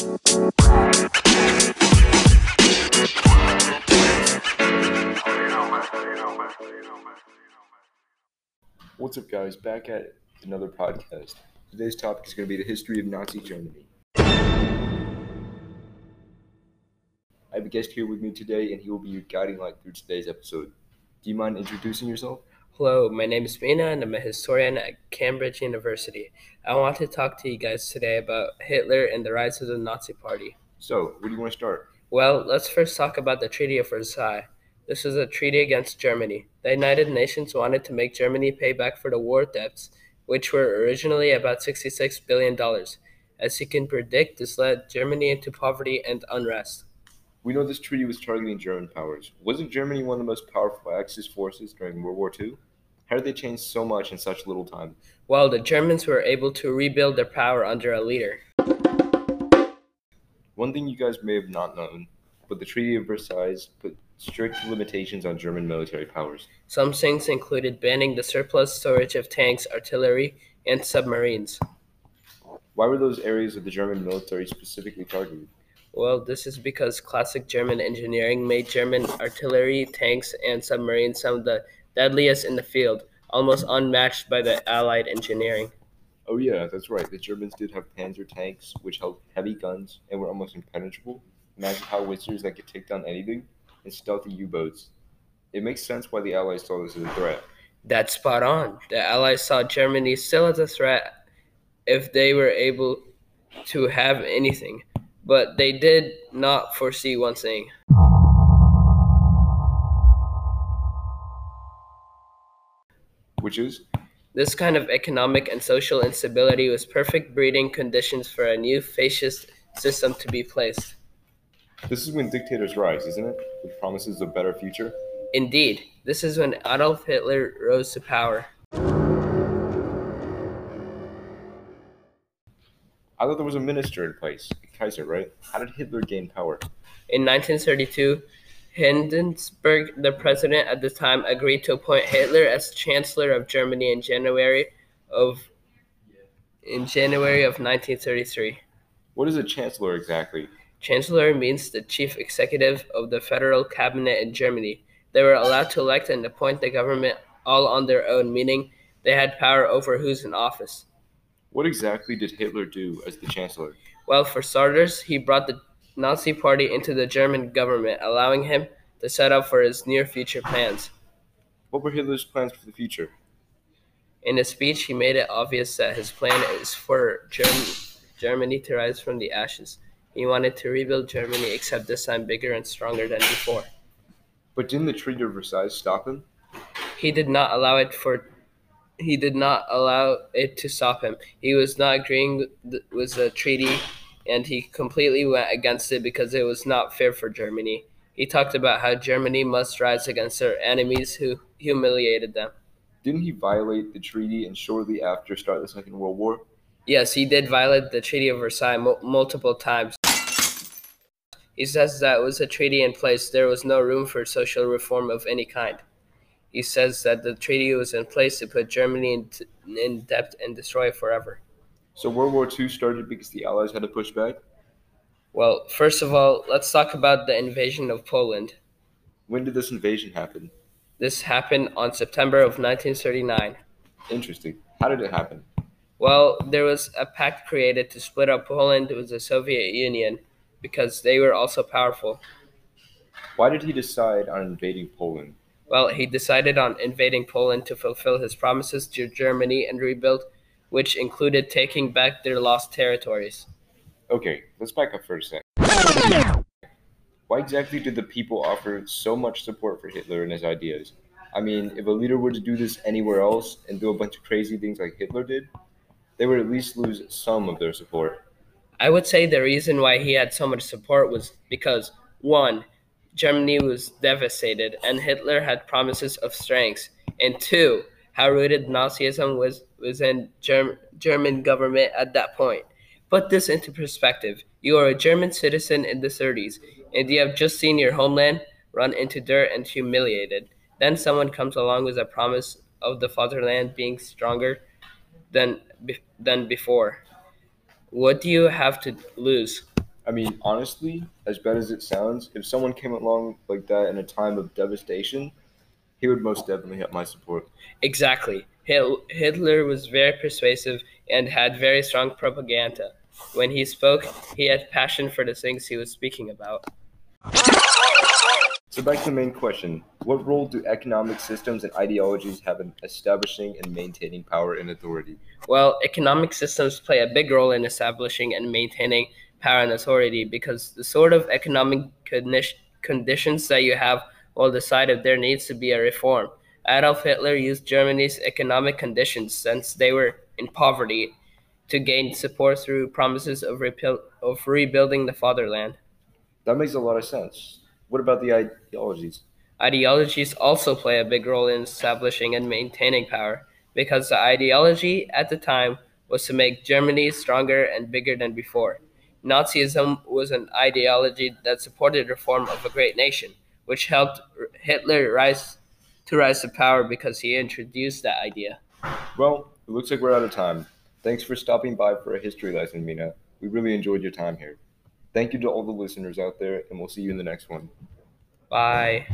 What's up, guys? Back at another podcast. Today's topic is going to be the history of Nazi Germany. I have a guest here with me today, and he will be your guiding light through today's episode. Do you mind introducing yourself? Hello, my name is Mina and I'm a historian at Cambridge University. I want to talk to you guys today about Hitler and the rise of the Nazi Party. So, where do you want to start? Well, let's first talk about the Treaty of Versailles. This was a treaty against Germany. The United Nations wanted to make Germany pay back for the war debts, which were originally about $66 billion. As you can predict, this led Germany into poverty and unrest. We know this treaty was targeting German powers. Wasn't Germany one of the most powerful Axis forces during World War II? How did they change so much in such little time? Well, the Germans were able to rebuild their power under a leader. One thing you guys may have not known, but the Treaty of Versailles put strict limitations on German military powers. Some things included banning the surplus storage of tanks, artillery, and submarines. Why were those areas of the German military specifically targeted? Well, this is because classic German engineering made German artillery, tanks, and submarines some of the deadliest in the field, almost unmatched by the Allied engineering. Oh, yeah, that's right. The Germans did have Panzer tanks, which held heavy guns and were almost impenetrable. Imagine howitzers that could take down anything, and stealthy U boats. It makes sense why the Allies saw this as a threat. That's spot on. The Allies saw Germany still as a threat if they were able to have anything, but they did not foresee one thing. Which is? This kind of economic and social instability was perfect breeding conditions for a new fascist system to be placed. This is when dictators rise, isn't it? With promises of a better future? Indeed, this is when Adolf Hitler rose to power. I thought there was a minister in place, Kaiser, right? How did Hitler gain power? In 1932, Hindenburg, the president at the time, agreed to appoint Hitler as Chancellor of Germany in January of in January of 1933. What is a chancellor exactly? Chancellor means the chief executive of the federal cabinet in Germany. They were allowed to elect and appoint the government all on their own, meaning they had power over who's in office. What exactly did Hitler do as the chancellor? Well, for starters, he brought the Nazi Party into the German government, allowing him to set up for his near future plans. What were Hitler's plans for the future? In his speech, he made it obvious that his plan is for Germany, Germany to rise from the ashes. He wanted to rebuild Germany, except this time bigger and stronger than before. But didn't the Treaty of Versailles stop him? He did not allow it for. He did not allow it to stop him. He was not agreeing with the treaty, and he completely went against it because it was not fair for Germany. He talked about how Germany must rise against their enemies who humiliated them. Didn't he violate the treaty and shortly after start the Second World War? Yes, he did violate the Treaty of Versailles mo- multiple times. He says that was a treaty in place, there was no room for social reform of any kind. He says that the treaty was in place to put Germany in, t- in debt and destroy it forever. So World War II started because the Allies had to push back? Well, first of all, let's talk about the invasion of Poland. When did this invasion happen? This happened on September of 1939. Interesting. How did it happen? Well, there was a pact created to split up Poland with the Soviet Union because they were also powerful. Why did he decide on invading Poland? Well, he decided on invading Poland to fulfill his promises to Germany and rebuild, which included taking back their lost territories. Okay, let's back up for a sec. Why exactly did the people offer so much support for Hitler and his ideas? I mean, if a leader were to do this anywhere else and do a bunch of crazy things like Hitler did, they would at least lose some of their support. I would say the reason why he had so much support was because, one, Germany was devastated and Hitler had promises of strength, and two, how rooted Nazism was within Germ- German government at that point. Put this into perspective. You are a German citizen in the 30s, and you have just seen your homeland run into dirt and humiliated. Then someone comes along with a promise of the fatherland being stronger than, than before. What do you have to lose? I mean, honestly, as bad as it sounds, if someone came along like that in a time of devastation, he would most definitely have my support. Exactly. Hitler was very persuasive and had very strong propaganda. When he spoke, he had passion for the things he was speaking about. So back to the main question. What role do economic systems and ideologies have in establishing and maintaining power and authority? Well, economic systems play a big role in establishing and maintaining power and authority because the sort of economic conditions that you have will decide if there needs to be a reform. Adolf Hitler used Germany's economic conditions since they were in poverty to gain support through promises of, of rebuilding the fatherland. That makes a lot of sense. What about the ideologies? Ideologies also play a big role in establishing and maintaining power because the ideology at the time was to make Germany stronger and bigger than before. Nazism was an ideology that supported reform of a great nation, which helped Hitler rise to rise to power because he introduced that idea. Well, it looks like we're out of time. Thanks for stopping by for a history lesson, Mina. We really enjoyed your time here. Thank you to all the listeners out there, and we'll see you in the next one. Bye.